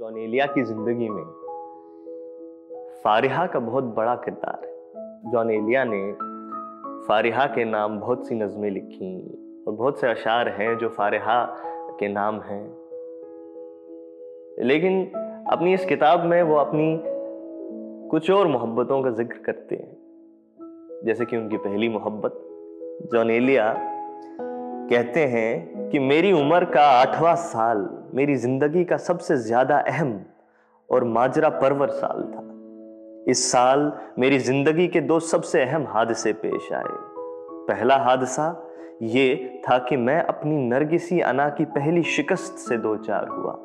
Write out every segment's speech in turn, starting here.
जॉनेलिया की ज़िंदगी में फारिहा का बहुत बड़ा किरदार है। जॉनेलिया ने फारिहा के नाम बहुत सी नज़में लिखी और बहुत से अशार हैं जो फारिहा के नाम हैं। लेकिन अपनी इस किताब में वो अपनी कुछ और मोहब्बतों का ज़िक्र करते हैं। जैसे कि उनकी पहली मोहब्बत जॉनेलिया कहते हैं कि मेरी उम्र का आठवां साल मेरी ज़िंदगी का सबसे ज़्यादा अहम और माजरा परवर साल था। इस साल मेरी ज़िंदगी के दो सबसे अहम हादसे पेश आए। पहला हादसा ये था कि मैं अपनी नरगिसी अना की पहली शिकस्त से दो चार हुआ,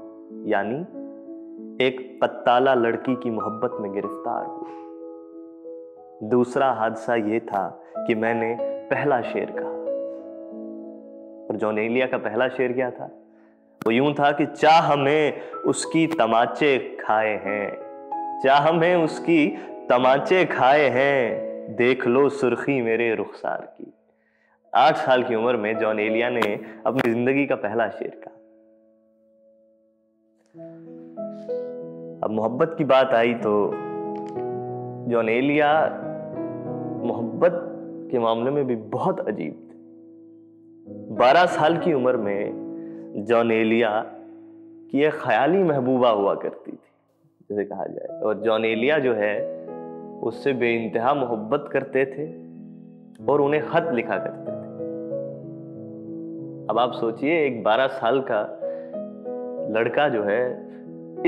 यानी एक पत्ताला लड़की की मोहब्बत में गिरफ़्तार हुआ। दूसरा हादसा यह था कि मैंने पहला शेर कहा। और जोनेलिया का पहला शेर क्या था? वो यूँ था कि चाह में उसकी तमाचे खाए हैं। चाह में उसकी तमाचे खाए हैं। देख लो सुर्खी मेरे रुखसार की। आठ साल की उम्र में जॉन एलिया ने अपनी ज़िंदगी का पहला शेर कहा। अब मोहब्बत की बात आई तो जॉन एलिया मोहब्बत के मामले में भी बहुत अजीब थे। बारह साल की उम्र में जॉन एलिया की एक ख्याली महबूबा हुआ करती थी, जैसे कहा जाए। और जॉन एलिया जो है, उससे बे इंतहा मोहब्बत करते थे और उन्हें खत लिखा करते थे। अब आप सोचिए, एक बारह साल का लड़का जो है,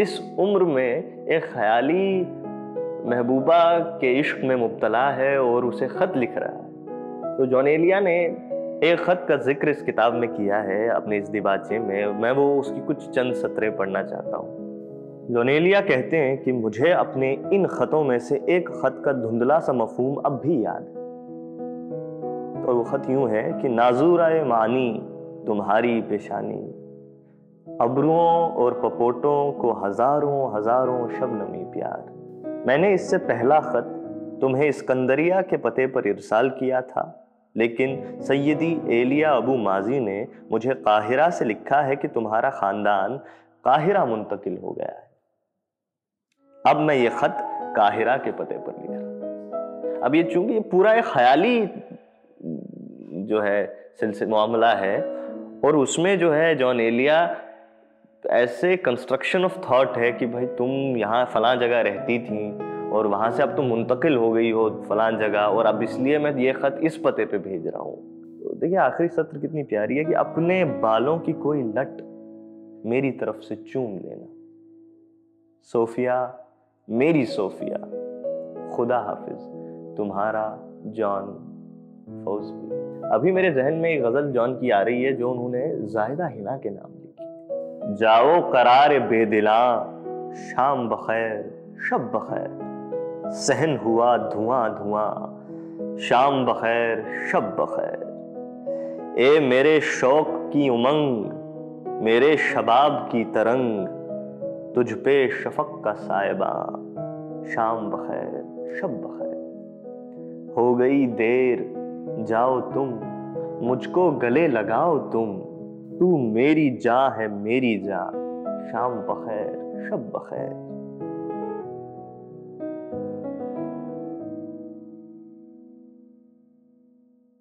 इस उम्र में एक ख्याली महबूबा के इश्क में मुबतला है और उसे खत लिख रहा है। तो जॉनेलिया ने एक खत का ज़िक्र इस किताब में किया है, अपने इस दिबाचे में। मैं वो, उसकी कुछ चंद सतरें पढ़ना चाहता हूँ। लोनेलिया कहते हैं कि मुझे अपने इन खतों में से एक खत का धुंधला सा मफहूम अब भी याद है। और वो खत यूँ है कि, नाजूर आए मानी, तुम्हारी पेशानी। अबरुओं और पपोटों को हज़ारों हज़ारों शबनमी प्यार। मैंने इससे पहला खत तुम्हें इसकंदरिया के पते पर इरसाल किया था। लेकिन सैदी एलिया अबू माजी ने मुझे काहिरा से लिखा है कि तुम्हारा खानदान काहिरा मुंतकिल हो गया है। अब मैं ये खत काहिरा के पते पर लिख रहा अब ये चूँकि ये पूरा एक ख्याली जो है, सिलसिला, मामला है, और उसमें जो है, जॉन एलिया ऐसे कंस्ट्रक्शन ऑफ़ थॉट है कि भाई तुम यहाँ फला जगह रहती थी और वहाँ से अब तुम मुंतकिल हो गई हो फलान जगह, और अब इसलिए मैं ये खत इस पते पे भेज रहा हूँ। तो देखिए, आखिरी सत्र कितनी प्यारी है कि अपने बालों की कोई लट मेरी तरफ़ से चूम लेना। सोफिया, मेरी सोफिया, खुदा हाफिज, तुम्हारा जॉन फौजवी अभी मेरे जहन में एक गज़ल जॉन की आ रही है जो उन्होंने जाहिदा हिना के नाम लिखी। जाओ करार बेदिला शाम बखैर, शब बखैर। सहन हुआ धुआँ धुआँ, शाम बखैर, शब बखैर। ए मेरे शौक की उमंग, मेरे शबाब की तरंग, तुझ पे शफक का सायबा, शाम बखैर, शब बखैर। हो गई देर, जाओ तुम, मुझको गले लगाओ तुम, तू मेरी जा है मेरी जा, शाम बखैर, शब बखैर।